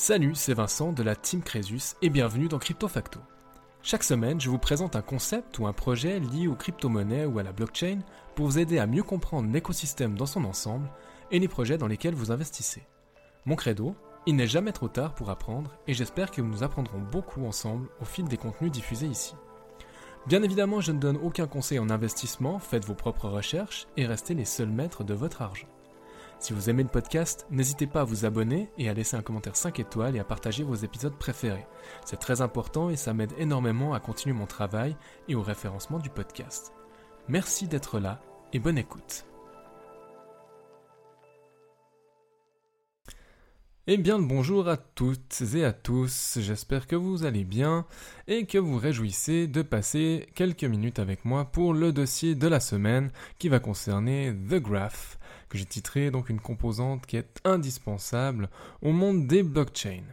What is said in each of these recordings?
Salut, c'est Vincent de la Team Crésus et bienvenue dans Crypto Facto. Chaque semaine, je vous présente un concept ou un projet lié aux crypto-monnaies ou à la blockchain pour vous aider à mieux comprendre l'écosystème dans son ensemble et les projets dans lesquels vous investissez. Mon credo, il n'est jamais trop tard pour apprendre et j'espère que nous apprendrons beaucoup ensemble au fil des contenus diffusés ici. Bien évidemment, je ne donne aucun conseil en investissement, faites vos propres recherches et restez les seuls maîtres de votre argent. Si vous aimez le podcast, n'hésitez pas à vous abonner et à laisser un commentaire 5 étoiles et à partager vos épisodes préférés. C'est très important et ça m'aide énormément à continuer mon travail et au référencement du podcast. Merci d'être là et bonne écoute. Eh bien, bonjour à toutes et à tous, j'espère que vous allez bien et que vous réjouissez de passer quelques minutes avec moi pour le dossier de la semaine qui va concerner The Graph, que j'ai titré donc une composante qui est indispensable au monde des blockchains.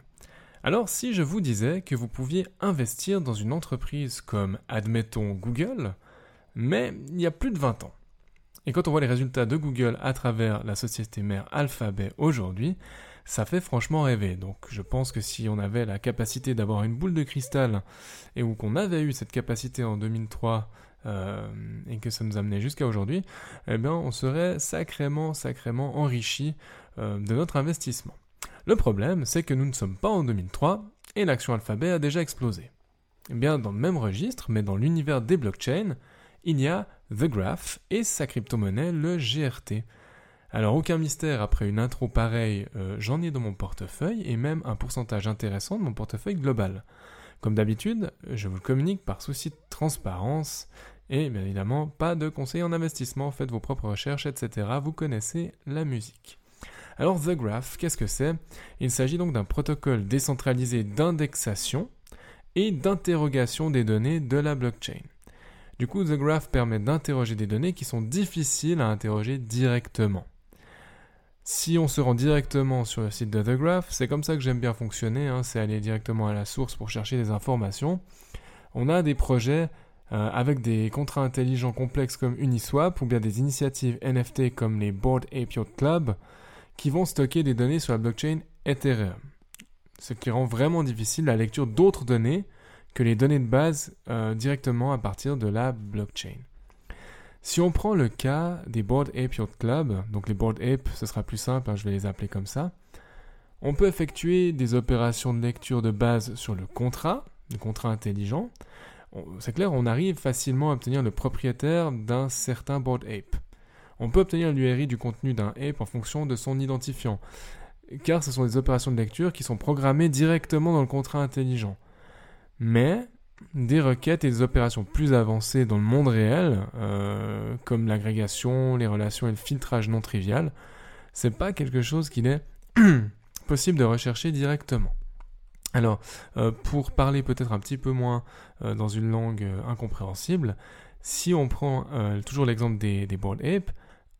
Alors si je vous disais que vous pouviez investir dans une entreprise comme, admettons, Google, mais il y a plus de 20 ans, et quand on voit les résultats de Google à travers la société mère Alphabet aujourd'hui, ça fait franchement rêver. Donc je pense que si on avait la capacité d'avoir une boule de cristal et ou qu'on avait eu cette capacité en 2003 euh, et que ça nous amenait jusqu'à aujourd'hui, eh bien on serait sacrément, sacrément enrichi euh, de notre investissement. Le problème, c'est que nous ne sommes pas en 2003 et l'action Alphabet a déjà explosé. Eh bien, dans le même registre, mais dans l'univers des blockchains, il y a The Graph et sa crypto-monnaie, le GRT. Alors aucun mystère, après une intro pareille, euh, j'en ai dans mon portefeuille et même un pourcentage intéressant de mon portefeuille global. Comme d'habitude, je vous le communique par souci de transparence et bien évidemment pas de conseils en investissement, faites vos propres recherches, etc. Vous connaissez la musique. Alors The Graph, qu'est-ce que c'est? Il s'agit donc d'un protocole décentralisé d'indexation et d'interrogation des données de la blockchain. Du coup, The Graph permet d'interroger des données qui sont difficiles à interroger directement. Si on se rend directement sur le site de The Graph, c'est comme ça que j'aime bien fonctionner, hein, c'est aller directement à la source pour chercher des informations. On a des projets euh, avec des contrats intelligents complexes comme Uniswap ou bien des initiatives NFT comme les Board Ape Club qui vont stocker des données sur la blockchain Ethereum. Ce qui rend vraiment difficile la lecture d'autres données que les données de base euh, directement à partir de la blockchain. Si on prend le cas des Board Ape Yacht Club, donc les Board Ape, ce sera plus simple, hein, je vais les appeler comme ça, on peut effectuer des opérations de lecture de base sur le contrat, le contrat intelligent. C'est clair, on arrive facilement à obtenir le propriétaire d'un certain Board Ape. On peut obtenir l'URI du contenu d'un ape en fonction de son identifiant, car ce sont des opérations de lecture qui sont programmées directement dans le contrat intelligent. Mais des requêtes et des opérations plus avancées dans le monde réel, euh, comme l'agrégation, les relations et le filtrage non trivial, c'est pas quelque chose qu'il est possible de rechercher directement. Alors, euh, pour parler peut-être un petit peu moins euh, dans une langue incompréhensible, si on prend toujours l'exemple des, des apes,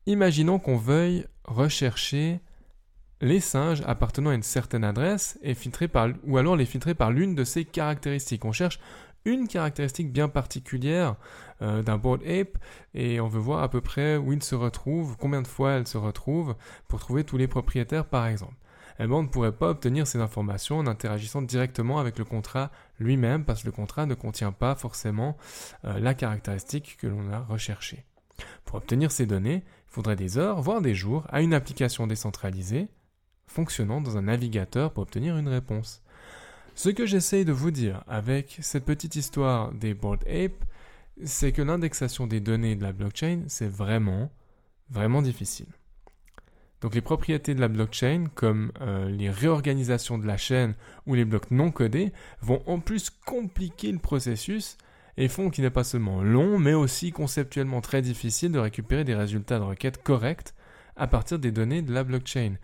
imaginons qu'on veuille rechercher les singes appartenant à une certaine adresse et filtrés par, ou alors les filtrer par l'une de ces caractéristiques. On cherche une caractéristique bien particulière euh, d'un board ape et on veut voir à peu près où il se retrouve, combien de fois elle se retrouve pour trouver tous les propriétaires par exemple. Eh ben, on ne pourrait pas obtenir ces informations en interagissant directement avec le contrat lui-même parce que le contrat ne contient pas forcément euh, la caractéristique que l'on a recherchée. Pour obtenir ces données, il faudrait des heures, voire des jours, à une application décentralisée fonctionnant dans un navigateur pour obtenir une réponse. Ce que j'essaye de vous dire avec cette petite histoire des Board Ape, c'est que l'indexation des données de la blockchain, c'est vraiment, vraiment difficile. Donc les propriétés de la blockchain, comme euh, les réorganisations de la chaîne ou les blocs non codés, vont en plus compliquer le processus et font qu'il n'est pas seulement long, mais aussi conceptuellement très difficile de récupérer des résultats de requête corrects à partir des données de la blockchain.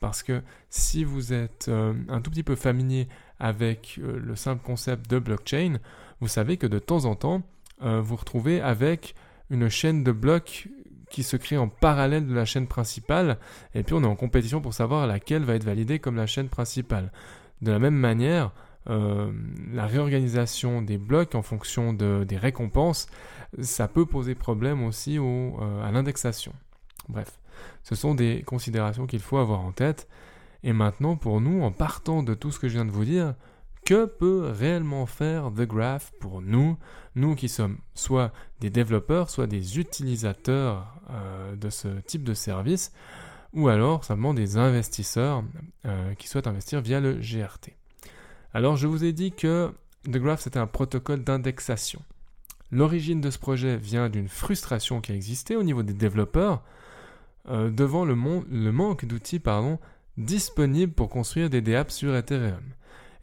Parce que si vous êtes euh, un tout petit peu familier avec euh, le simple concept de blockchain, vous savez que de temps en temps, euh, vous retrouvez avec une chaîne de blocs qui se crée en parallèle de la chaîne principale, et puis on est en compétition pour savoir laquelle va être validée comme la chaîne principale. De la même manière, la réorganisation des blocs en fonction des récompenses, ça peut poser problème aussi à l'indexation. Bref. Ce sont des considérations qu'il faut avoir en tête. Et maintenant, pour nous, en partant de tout ce que je viens de vous dire, que peut réellement faire The Graph pour nous, nous qui sommes soit des développeurs, soit des utilisateurs euh, de ce type de service, ou alors simplement des investisseurs euh, qui souhaitent investir via le GRT. Alors je vous ai dit que The Graph c'était un protocole d'indexation. L'origine de ce projet vient d'une frustration qui a existé au niveau des développeurs euh, devant le, le manque d'outils disponibles pour construire des DApps sur Ethereum.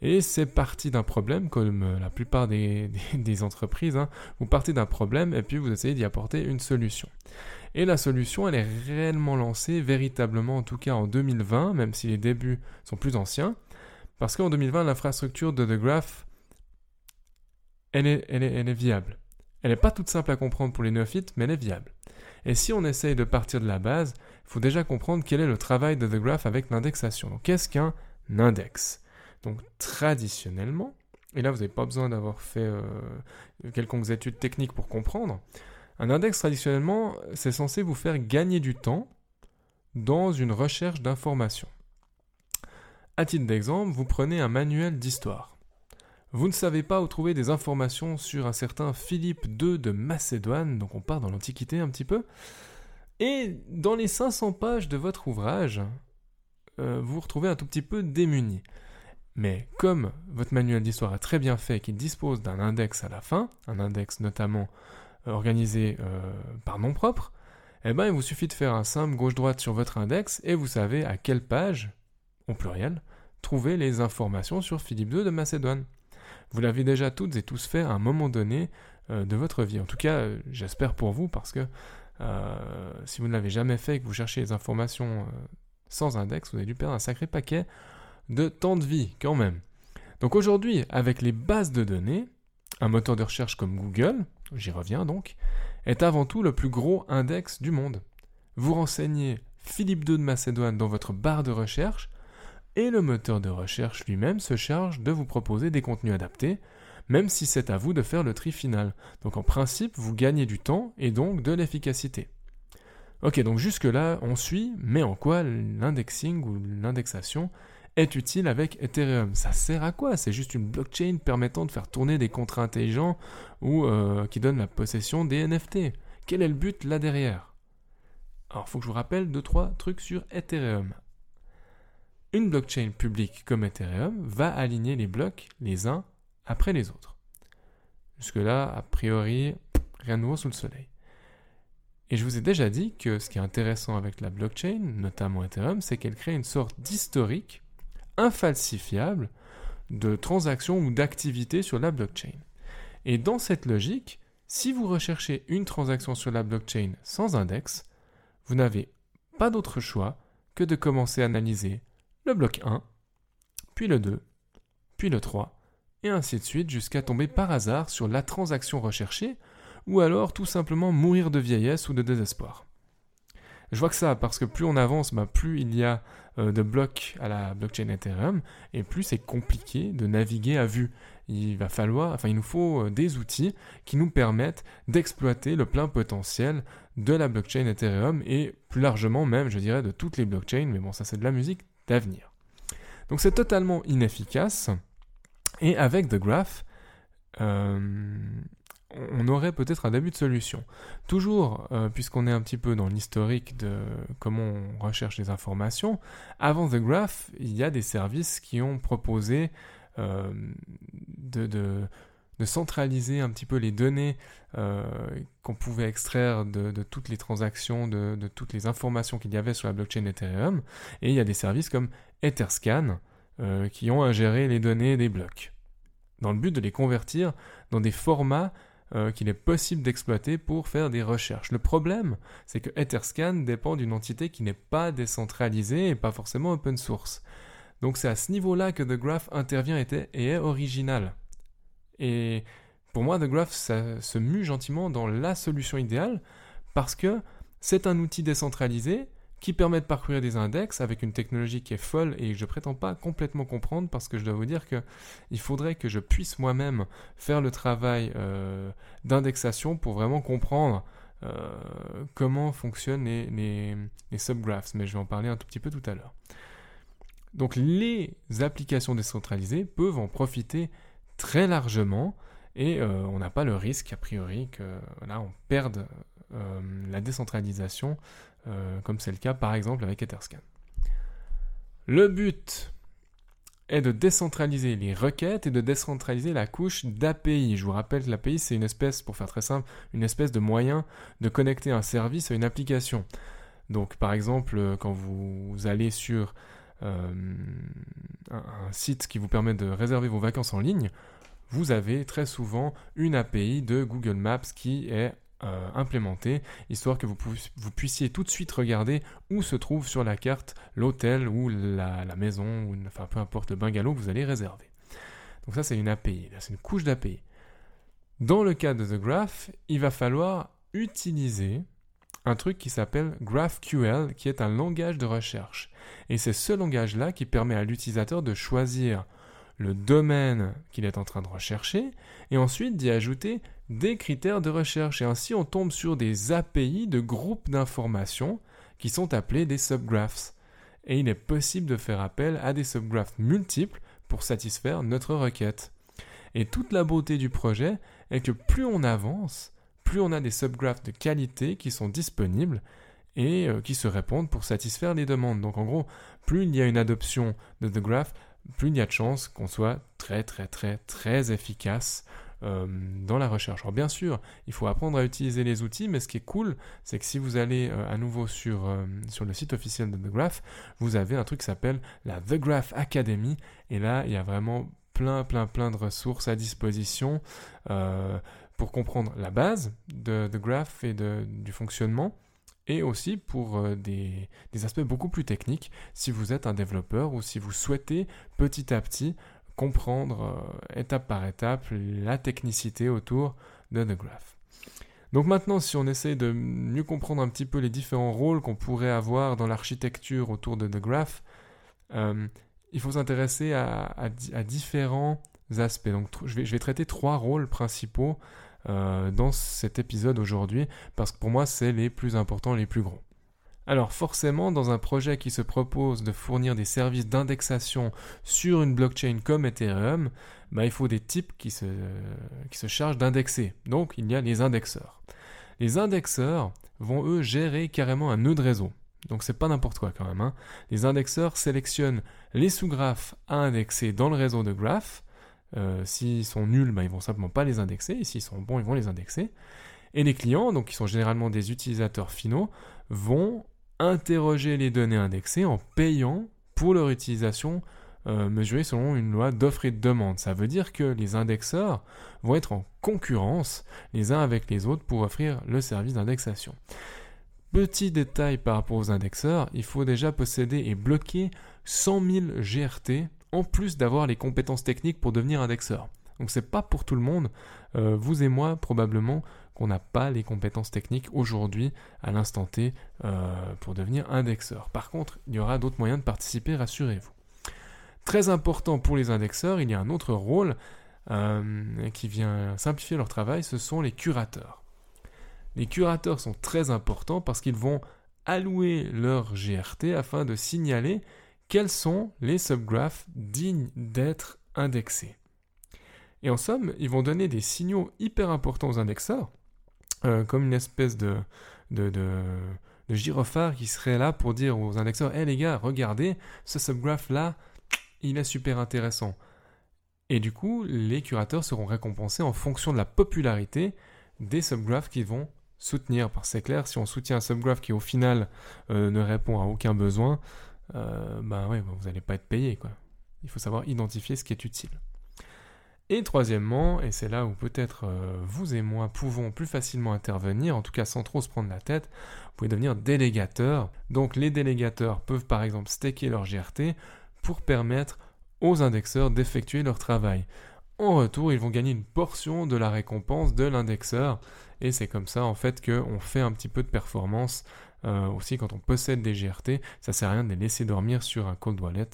Et c'est parti d'un problème, comme euh, la plupart des, entreprises, hein. vous partez d'un problème et puis vous essayez d'y apporter une solution. Et la solution, elle est réellement lancée, véritablement en tout cas en 2020, même si les débuts sont plus anciens, parce qu'en 2020, l'infrastructure de The Graph, elle est, elle est viable. Elle n'est pas toute simple à comprendre pour les néophytes, mais elle est viable. Et si on essaye de partir de la base, il faut déjà comprendre quel est le travail de The Graph avec l'indexation. Qu'est-ce qu'un index? Donc traditionnellement, et là vous n'avez pas besoin d'avoir fait euh, quelconques études techniques pour comprendre, un index traditionnellement, c'est censé vous faire gagner du temps dans une recherche d'informations. À titre d'exemple, vous prenez un manuel d'histoire. Vous ne savez pas où trouver des informations sur un certain Philippe II de Macédoine, donc on part dans l'Antiquité un petit peu. Et dans les 500 pages de votre ouvrage, euh, vous vous retrouvez un tout petit peu démuni. Mais comme votre manuel d'histoire est très bien fait, qu'il dispose d'un index à la fin, un index notamment euh, organisé euh, par nom propre, eh ben, il vous suffit de faire un simple gauche-droite sur votre index et vous savez à quelle page, au pluriel, trouver les informations sur Philippe II de Macédoine. Vous l'avez déjà toutes et tous fait à un moment donné euh, de votre vie. En tout cas, euh, j'espère pour vous, parce que euh, si vous ne l'avez jamais fait et que vous cherchez les informations sans index, vous avez dû perdre un sacré paquet de temps de vie quand même. Donc aujourd'hui, avec les bases de données, un moteur de recherche comme Google, j'y reviens donc, est avant tout le plus gros index du monde. Vous renseignez Philippe II de Macédoine dans votre barre de recherche, et le moteur de recherche lui-même se charge de vous proposer des contenus adaptés, même si c'est à vous de faire le tri final. Donc en principe, vous gagnez du temps et donc de l'efficacité. Ok, donc jusque-là, on suit, mais en quoi l'indexing ou l'indexation est utile avec Ethereum? Ça sert à quoi? C'est juste une blockchain permettant de faire tourner des contrats intelligents ou euh, qui donne la possession des NFT. Quel est le but là derrière? Alors, faut que je vous rappelle deux, trois trucs sur Ethereum. Une blockchain publique comme Ethereum va aligner les blocs les uns après les autres. Jusque-là, a priori, rien de nouveau sous le soleil. Et je vous ai déjà dit que ce qui est intéressant avec la blockchain, notamment Ethereum, c'est qu'elle crée une sorte d'historique infalsifiable de transactions ou d'activités sur la blockchain. Et dans cette logique, si vous recherchez une transaction sur la blockchain sans index, vous n'avez pas d'autre choix que de commencer à analyser le bloc 1, puis le 2, puis le 3, et ainsi de suite jusqu'à tomber par hasard sur la transaction recherchée, ou alors tout simplement mourir de vieillesse ou de désespoir. Je vois que ça, parce que plus on avance, bah, plus il y a euh, de blocs à la blockchain Ethereum, et plus c'est compliqué de naviguer à vue. Il va falloir, enfin il nous faut euh, des outils qui nous permettent d'exploiter le plein potentiel de la blockchain Ethereum, et plus largement même, je dirais, de toutes les blockchains, mais bon ça c'est de la musique d'avenir. Donc c'est totalement inefficace. Et avec The Graph, euh, on aurait peut-être un début de solution. Toujours, euh, puisqu'on est un petit peu dans l'historique de comment on recherche les informations, avant The Graph, il y a des services qui ont proposé euh, de, de centraliser un petit peu les données euh, qu'on pouvait extraire de, toutes les transactions, de, toutes les informations qu'il y avait sur la blockchain Ethereum. Et il y a des services comme Etherscan euh, qui ont ingéré les données des blocs, dans le but de les convertir dans des formats euh, qu'il est possible d'exploiter pour faire des recherches. Le problème, c'est que Etherscan dépend d'une entité qui n'est pas décentralisée et pas forcément open source. Donc c'est à ce niveau-là que The Graph intervient et est original. Et pour moi, The Graph ça se mue gentiment dans la solution idéale parce que c'est un outil décentralisé qui permet de parcourir des index avec une technologie qui est folle et que je prétends pas complètement comprendre parce que je dois vous dire que il faudrait que je puisse moi-même faire le travail euh, d'indexation pour vraiment comprendre euh, comment fonctionnent les, les, subgraphs, mais je vais en parler un tout petit peu tout à l'heure. Donc les applications décentralisées peuvent en profiter très largement et euh, on n'a pas le risque a priori que là on perde euh, la décentralisation euh, comme c'est le cas par exemple avec Etherscan. Le but est de décentraliser les requêtes et de décentraliser la couche d'API. Je vous rappelle que l'API, c'est une espèce, pour faire très simple, une espèce de moyen de connecter un service à une application. Donc, par exemple, quand vous allez sur euh, un, site qui vous permet de réserver vos vacances en ligne, vous avez très souvent une API de Google Maps qui est euh, implémentée, histoire que vous, puissiez tout de suite regarder où se trouve sur la carte l'hôtel ou la, maison, ou enfin peu importe le bungalow que vous allez réserver. Donc ça c'est une API, c'est une couche d'API. Dans le cas de The Graph, il va falloir utiliser un truc qui s'appelle GraphQL, qui est un langage de recherche. Et c'est ce langage-là qui permet à l'utilisateur de choisir le domaine qu'il est en train de rechercher, et ensuite d'y ajouter des critères de recherche. Et ainsi, on tombe sur des API de groupes d'informations qui sont appelés des subgraphs. Et il est possible de faire appel à des subgraphs multiples pour satisfaire notre requête. Et toute la beauté du projet est que plus on avance, plus on a des subgraphs de qualité qui sont disponibles et euh, qui se répondent pour satisfaire les demandes. Donc en gros, plus il y a une adoption de The Graph, plus il y a de chances qu'on soit très très très très efficace euh, dans la recherche. Alors bien sûr, il faut apprendre à utiliser les outils, mais ce qui est cool, c'est que si vous allez euh, à nouveau sur, sur le site officiel de The Graph, vous avez un truc qui s'appelle la The Graph Academy, et là, il y a vraiment plein plein plein de ressources à disposition pour comprendre la base de, Graph et du fonctionnement, et aussi pour euh, des, aspects beaucoup plus techniques si vous êtes un développeur ou si vous souhaitez petit à petit comprendre euh, étape par étape la technicité autour de The Graph. Donc maintenant, si on essaie de mieux comprendre un petit peu les différents rôles qu'on pourrait avoir dans l'architecture autour de The Graph, euh, il faut s'intéresser à, différents aspects. Donc je vais, je vais traiter trois rôles principaux euh, dans cet épisode aujourd'hui, parce que pour moi, c'est les plus importants, les plus gros. Alors forcément, dans un projet qui se propose de fournir des services d'indexation sur une blockchain comme Ethereum, bah, il faut des types qui se, chargent d'indexer. Donc il y a les indexeurs. Les indexeurs vont eux gérer carrément un nœud de réseau. Donc c'est pas n'importe quoi quand même. Hein. Les indexeurs sélectionnent les sous-graphes à indexer dans le réseau de graphes euh, s'ils sont nuls, bah, ils vont simplement pas les indexer. S'ils sont bons, ils vont les indexer. Et les clients, donc qui sont généralement des utilisateurs finaux, vont interroger les données indexées en payant pour leur utilisation euh, mesurée selon une loi d'offre et de demande. Ça veut dire que les indexeurs vont être en concurrence les uns avec les autres pour offrir le service d'indexation. Petit détail par rapport aux indexeurs, il faut déjà posséder et bloquer 100 000 GRT en plus d'avoir les compétences techniques pour devenir indexeur. Donc c'est pas pour tout le monde, euh, vous et moi probablement qu'on n'a pas les compétences techniques aujourd'hui à l'instant T euh, pour devenir indexeur. Par contre, il y aura d'autres moyens de participer, rassurez-vous. Très important pour les indexeurs, il y a un autre rôle euh, qui vient simplifier leur travail, ce sont les curateurs. Les curateurs sont très importants parce qu'ils vont allouer leur GRT afin de signaler quels sont les subgraphs dignes d'être indexés. Et en somme, ils vont donner des signaux hyper importants aux indexeurs, euh, comme une espèce de, de, gyrophare qui serait là pour dire aux indexeurs Hé les gars, regardez, ce subgraph-là, il est super intéressant. Et du coup, les curateurs seront récompensés en fonction de la popularité des subgraphs qu'ils vont soutenir. Parce que c'est clair, si on soutient un subgraph qui au final euh, ne répond à aucun besoin, euh, bah vous n'allez pas être payé, quoi. Il faut savoir identifier ce qui est utile. Et troisièmement, et c'est là où peut-être euh, vous et moi pouvons plus facilement intervenir, en tout cas sans trop se prendre la tête, vous pouvez devenir délégateur. Donc les délégateurs peuvent par exemple staker leur GRT pour permettre aux indexeurs d'effectuer leur travail. En retour, ils vont gagner une portion de la récompense de l'indexeur, et c'est comme ça en fait qu'on fait un petit peu de performance euh, aussi, quand on possède des GRT, ça sert à rien de les laisser dormir sur un cold wallet,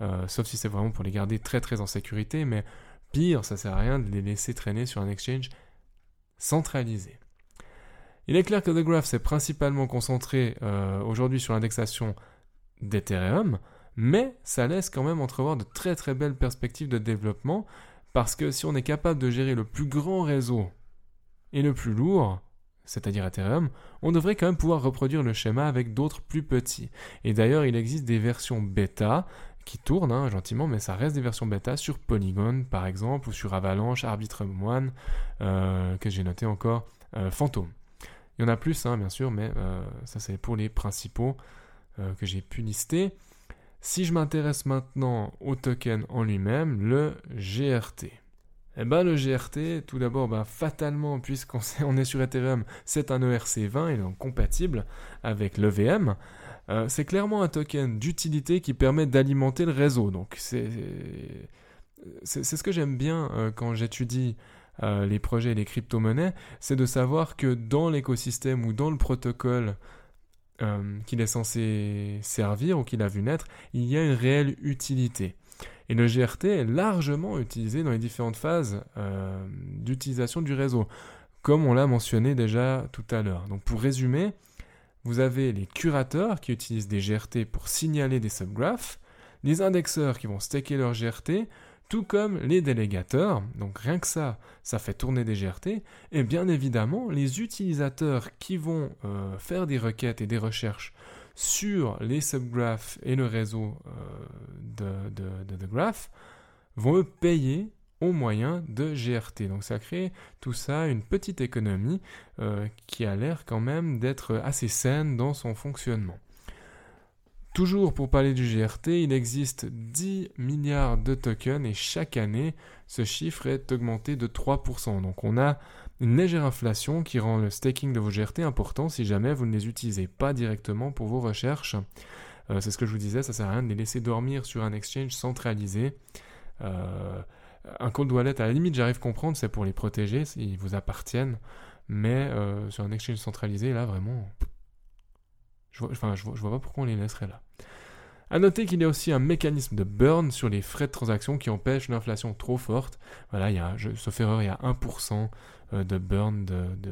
euh, sauf si c'est vraiment pour les garder très très en sécurité, mais pire, ça sert à rien de les laisser traîner sur un exchange centralisé. Il est clair que The Graph s'est principalement concentré euh, aujourd'hui sur l'indexation d'Ethereum, Mais ça laisse quand même entrevoir de très très belles perspectives de développement parce que si on est capable de gérer le plus grand réseau et le plus lourd, c'est-à-dire Ethereum, on devrait quand même pouvoir reproduire le schéma avec d'autres plus petits. Et d'ailleurs, il existe des versions bêta qui tournent hein, gentiment, mais ça reste des versions bêta sur Polygon par exemple, ou sur Avalanche, Arbitrum One, euh, que j'ai noté encore, euh, Phantom. Il y en a plus, hein, bien sûr, mais euh, ça c'est pour les principaux que j'ai pu lister. Si je m'intéresse maintenant au token en lui-même, le GRT. Eh ben, le GRT, tout d'abord, ben, fatalement, puisqu'on on est sur Ethereum, c'est un ERC20, il est donc compatible avec l'EVM. Euh, c'est clairement un token d'utilité qui permet d'alimenter le réseau. Donc c'est ce que j'aime bien euh, quand j'étudie euh, les projets et les crypto-monnaies, c'est de savoir que dans l'écosystème ou dans le protocole qu'il est censé servir ou qu'il a vu naître, il y a une réelle utilité. Et le GRT est largement utilisé dans les différentes phases d'utilisation du réseau, comme on l'a mentionné déjà tout à l'heure. Donc pour résumer, vous avez les curateurs qui utilisent des GRT pour signaler des subgraphes, les indexeurs qui vont staker leurs GRT, tout comme les délégateurs, donc rien que ça, ça fait tourner des GRT, et bien évidemment les utilisateurs qui vont euh, faire des requêtes et des recherches sur les subgraphs et le réseau euh, de, de, graph vont payer au moyen de GRT. Donc ça crée tout ça une petite économie euh, qui a l'air quand même d'être assez saine dans son fonctionnement. Toujours pour parler du GRT, il existe 10 milliards de tokens et chaque année, ce chiffre est augmenté de 3%. Donc on a une légère inflation qui rend le staking de vos GRT important si jamais vous ne les utilisez pas directement pour vos recherches. Euh, c'est ce que je vous disais, ça sert à rien de les laisser dormir sur un exchange centralisé. Euh, un cold wallet, à la limite, j'arrive à comprendre, c'est pour les protéger, ils vous appartiennent. Mais euh, sur un exchange centralisé, là, vraiment, je je vois, pas pourquoi on les laisserait là. A noter qu'il y a aussi un mécanisme de burn sur les frais de transaction qui empêche l'inflation trop forte. Voilà, il y a, sauf erreur, il y a 1% euh, de burn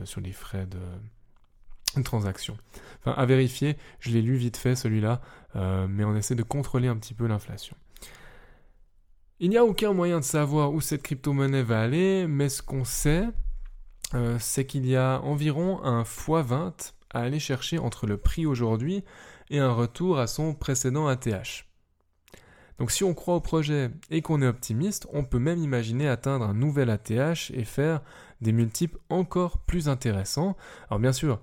sur les frais de, transaction. Enfin, à vérifier, je l'ai lu vite fait celui-là, euh, mais on essaie de contrôler un petit peu l'inflation. Il n'y a aucun moyen de savoir où cette crypto-monnaie va aller, mais ce qu'on sait, euh, c'est qu'il y a environ un x20 aller chercher entre le prix aujourd'hui et un retour à son précédent ATH. Donc si on croit au projet et qu'on est optimiste, on peut même imaginer atteindre un nouvel ATH et faire des multiples encore plus intéressants. Alors bien sûr,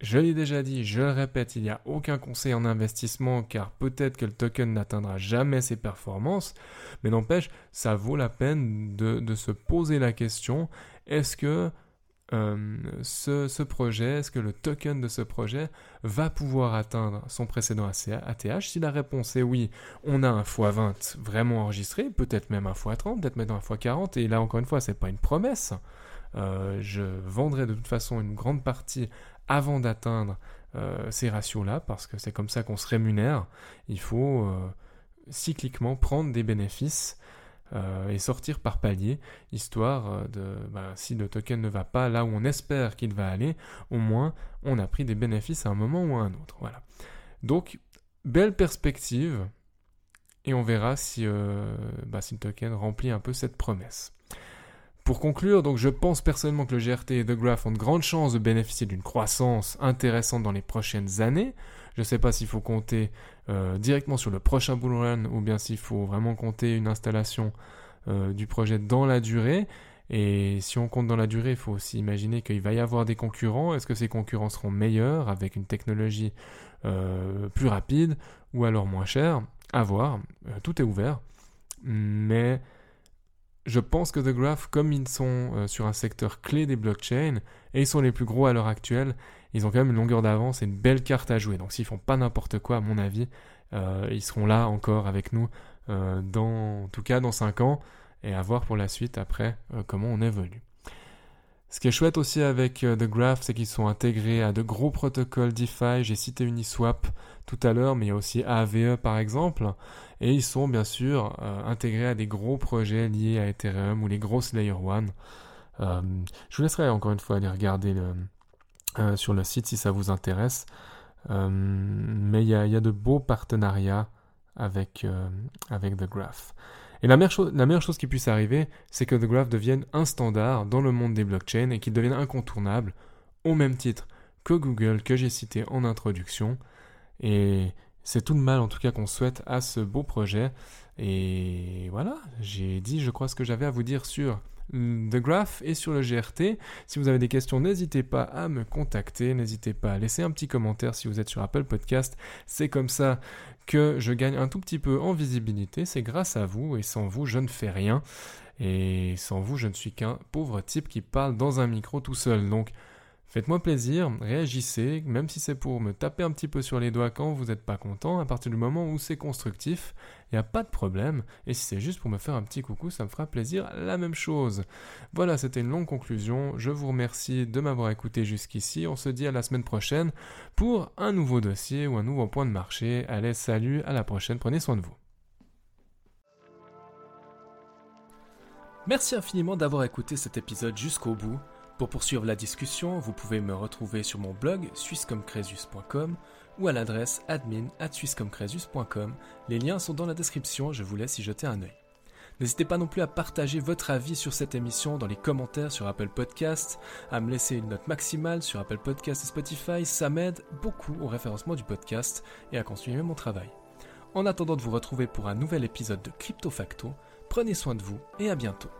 je l'ai déjà dit, je le répète, il n'y a aucun conseil en investissement car peut-être que le token n'atteindra jamais ses performances, mais n'empêche, ça vaut la peine de, se poser la question, est-ce que euh, ce, projet, est-ce que le token de ce projet va pouvoir atteindre son précédent ATH Si la réponse est oui, on a un x20 vraiment enregistré, peut-être même un x30, peut-être même un x40, et là encore une fois, c'est pas une promesse. Euh, je vendrai de toute façon une grande partie avant d'atteindre euh, ces ratios-là, parce que c'est comme ça qu'on se rémunère. Il faut cycliquement prendre des bénéfices euh, et sortir par palier, histoire de, bah, si le token ne va pas là où on espère qu'il va aller, au moins on a pris des bénéfices à un moment ou à un autre. Voilà. Donc, belle perspective, et on verra si, bah, si le token remplit un peu cette promesse. Pour conclure, donc je pense personnellement que le GRT et The Graph ont de grandes chances de bénéficier d'une croissance intéressante dans les prochaines années. Je ne sais pas s'il faut compter euh, directement sur le prochain bull run ou bien s'il faut vraiment compter une installation euh, du projet dans la durée. Et si on compte dans la durée, il faut aussi imaginer qu'il va y avoir des concurrents. Est-ce que ces concurrents seront meilleurs avec une technologie euh, plus rapide ou alors moins chère? À voir. tout est ouvert. Mais je pense que The Graph, comme ils sont euh, sur un secteur clé des blockchains, et ils sont les plus gros à l'heure actuelle, ils ont quand même une longueur d'avance et une belle carte à jouer. Donc s'ils font pas n'importe quoi, à mon avis, euh, ils seront là encore avec nous, euh, dans, en tout cas dans 5 ans, et à voir pour la suite après comment on évolue. Ce qui est chouette aussi avec The Graph, c'est qu'ils sont intégrés à de gros protocoles DeFi. J'ai cité Uniswap tout à l'heure, mais il y a aussi AVE par exemple. Et ils sont bien sûr euh, intégrés à des gros projets liés à Ethereum ou les grosses Layer 1. Euh, je vous laisserai encore une fois aller regarder euh, sur le site si ça vous intéresse. mais il y, a, de beaux partenariats avec, avec The Graph. Et la meilleure chose qui puisse arriver, c'est que The Graph devienne un standard dans le monde des blockchains et qu'il devienne incontournable au même titre que Google que j'ai cité en introduction. Et c'est tout le mal en tout cas qu'on souhaite à ce beau projet. Et voilà, j'ai dit je crois ce que j'avais à vous dire sur The Graph et sur le GRT. Si vous avez des questions, n'hésitez pas à me contacter, n'hésitez pas à laisser un petit commentaire si vous êtes sur Apple Podcast. C'est comme ça que je gagne un tout petit peu en visibilité, c'est grâce à vous et sans vous je ne fais rien. Et sans vous je ne suis qu'un pauvre type qui parle dans un micro tout seul. Donc Faites-moi plaisir, réagissez, même si c'est pour me taper un petit peu sur les doigts quand vous n'êtes pas content, à partir du moment où c'est constructif, il n'y a pas de problème, et si c'est juste pour me faire un petit coucou, ça me fera plaisir, la même chose. Voilà, c'était une longue conclusion, je vous remercie de m'avoir écouté jusqu'ici, on se dit à la semaine prochaine pour un nouveau dossier ou un nouveau point de marché. Allez, salut, à la prochaine, prenez soin de vous. Merci infiniment d'avoir écouté cet épisode jusqu'au bout. Pour poursuivre la discussion, vous pouvez me retrouver sur mon blog swisscomcresus.com ou à l'adresse admin at. Les liens sont dans la description, je vous laisse y jeter un œil. N'hésitez pas non plus à partager votre avis sur cette émission dans les commentaires sur Apple Podcast, à me laisser une note maximale sur Apple Podcast et Spotify, ça m'aide beaucoup au référencement du podcast et à continuer mon travail. En attendant de vous retrouver pour un nouvel épisode de Crypto Facto, prenez soin de vous et à bientôt.